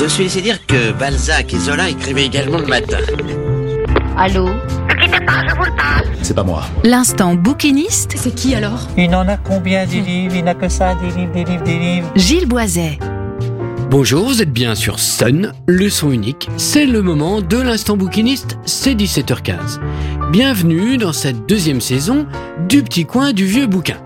Je suis laissé dire que Balzac et Zola écrivaient également le matin. Allô C'est pas moi. L'instant bouquiniste, C'est qui alors? Il en a combien des livres? Il n'a que ça, des livres, des livres, des livres. Gilles Boiset. Bonjour, vous êtes bien sur Sun, le son unique. C'est le moment de l'instant bouquiniste, c'est 17h15. Bienvenue dans cette deuxième saison du petit coin du vieux bouquin.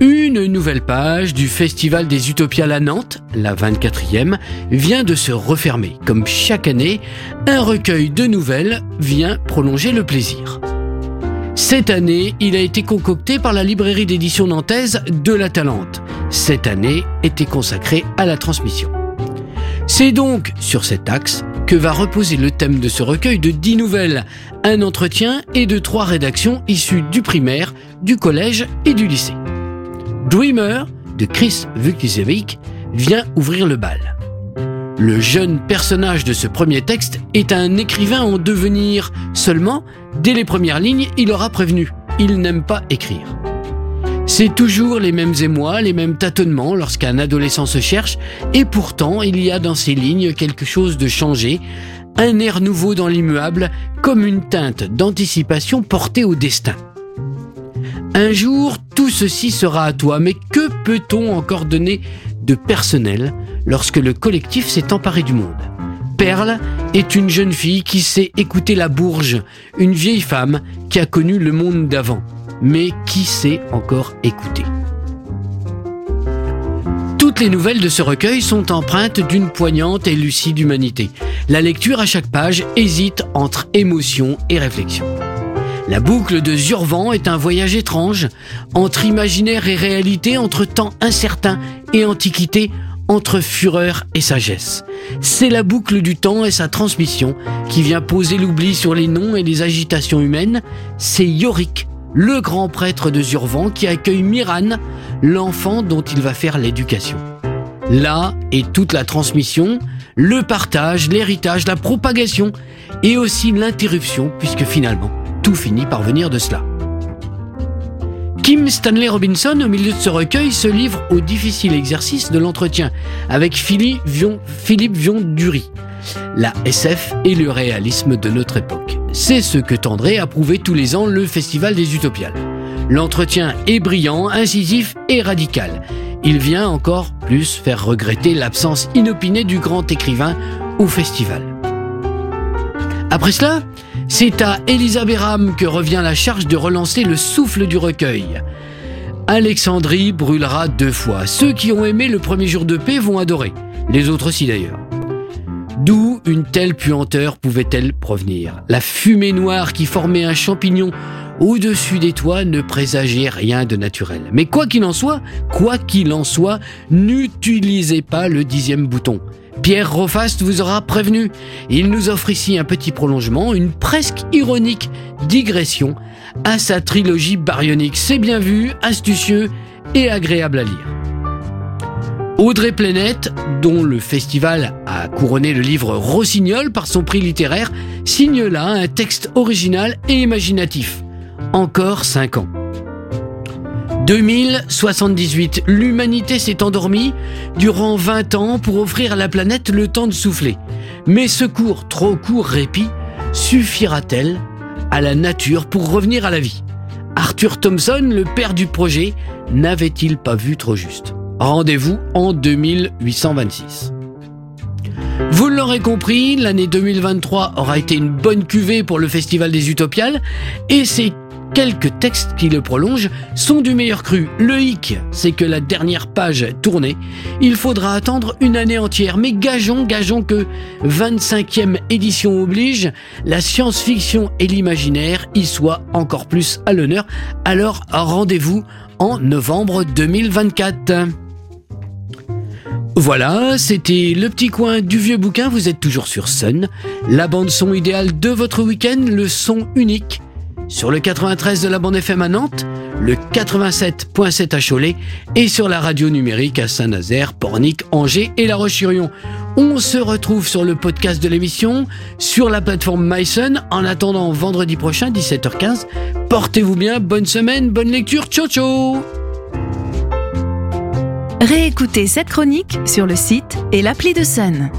Une nouvelle page du Festival des Utopiales à Nantes, la 24e, vient de se refermer. Comme chaque année, un recueil de nouvelles vient prolonger le plaisir. Cette année, il a été concocté par la librairie d'édition nantaise de la Talente. Cette année était consacrée à la transmission. C'est donc sur cet axe que va reposer le thème de ce recueil de 10 nouvelles, un entretien et de trois rédactions issues du primaire, du collège et du lycée. Dreamer de Chris Vuklicevic vient ouvrir le bal. Le jeune personnage de ce premier texte est un écrivain en devenir. Seulement, dès les premières lignes, il aura prévenu. Il n'aime pas écrire. C'est toujours les mêmes émois, les mêmes tâtonnements lorsqu'un adolescent se cherche, et pourtant il y a dans ces lignes quelque chose de changé, un air nouveau dans l'immuable, comme une teinte d'anticipation portée au destin. Un jour, tout ceci sera à toi, mais que peut-on encore donner de personnel lorsque le collectif s'est emparé du monde? Perle est une jeune fille qui sait écouter la bourge, une vieille femme qui a connu le monde d'avant, mais qui sait encore écouter. Toutes les nouvelles de ce recueil sont empreintes d'une poignante et lucide humanité. La lecture à chaque page hésite entre émotion et réflexion. La boucle de Zurvan est un voyage étrange, entre imaginaire et réalité, entre temps incertain et antiquité, entre fureur et sagesse. C'est la boucle du temps et sa transmission qui vient poser l'oubli sur les noms et les agitations humaines. C'est Yorick, le grand prêtre de Zurvan, qui accueille Miran, l'enfant dont il va faire l'éducation. Là est toute la transmission, le partage, l'héritage, la propagation et aussi l'interruption, puisque finalement, tout finit par venir de cela. Kim Stanley Robinson, au milieu de ce recueil, se livre au difficile exercice de l'entretien avec Philippe Vion, Vion-Dury, la SF et le réalisme de notre époque. C'est ce que tendrait à prouver tous les ans le Festival des Utopiales. L'entretien est brillant, incisif et radical. Il vient encore plus faire regretter l'absence inopinée du grand écrivain au festival. Après cela, c'est à Elisa Béram que revient la charge de relancer le souffle du recueil. Alexandrie brûlera deux fois. Ceux qui ont aimé le premier jour de paix vont adorer. Les autres aussi d'ailleurs. D'où une telle puanteur pouvait-elle provenir? La fumée noire qui formait un champignon au-dessus des toits ne présageait rien de naturel. Mais quoi qu'il en soit, quoi qu'il en soit, n'utilisez pas le dixième bouton. Pierre Rofast vous aura prévenu. Il nous offre ici un petit prolongement, une presque ironique digression à sa trilogie baryonique. C'est bien vu, astucieux et agréable à lire. Audrey Plenette, dont le festival a couronné le livre Rossignol par son prix littéraire, signe là un texte original et imaginatif. Encore 5 ans. 2078, l'humanité s'est endormie durant 20 ans pour offrir à la planète le temps de souffler. Mais ce court, trop court répit suffira-t-elle à la nature pour revenir à la vie? Arthur Thompson, le père du projet, n'avait-il pas vu trop juste? Rendez-vous en 2826. Vous l'aurez compris, l'année 2023 aura été une bonne cuvée pour le Festival des Utopiales et ces quelques textes qui le prolongent sont du meilleur cru. Le hic, c'est que la dernière page tournée, il faudra attendre une année entière. Mais gageons, gageons que 25e édition oblige, la science-fiction et l'imaginaire y soient encore plus à l'honneur. Alors rendez-vous en novembre 2024. Voilà, c'était le petit coin du vieux bouquin, vous êtes toujours sur Sun, la bande son idéale de votre week-end, le son unique, sur le 93 de la bande FM à Nantes, le 87.7 à Cholet et sur la radio numérique à Saint-Nazaire, Pornic, Angers et La Roche-sur-Yon. On se retrouve sur le podcast de l'émission, sur la plateforme MySun, en attendant vendredi prochain, 17h15. Portez-vous bien, bonne semaine, bonne lecture, ciao ciao Réécoutez cette chronique sur le site et l'appli de Sun.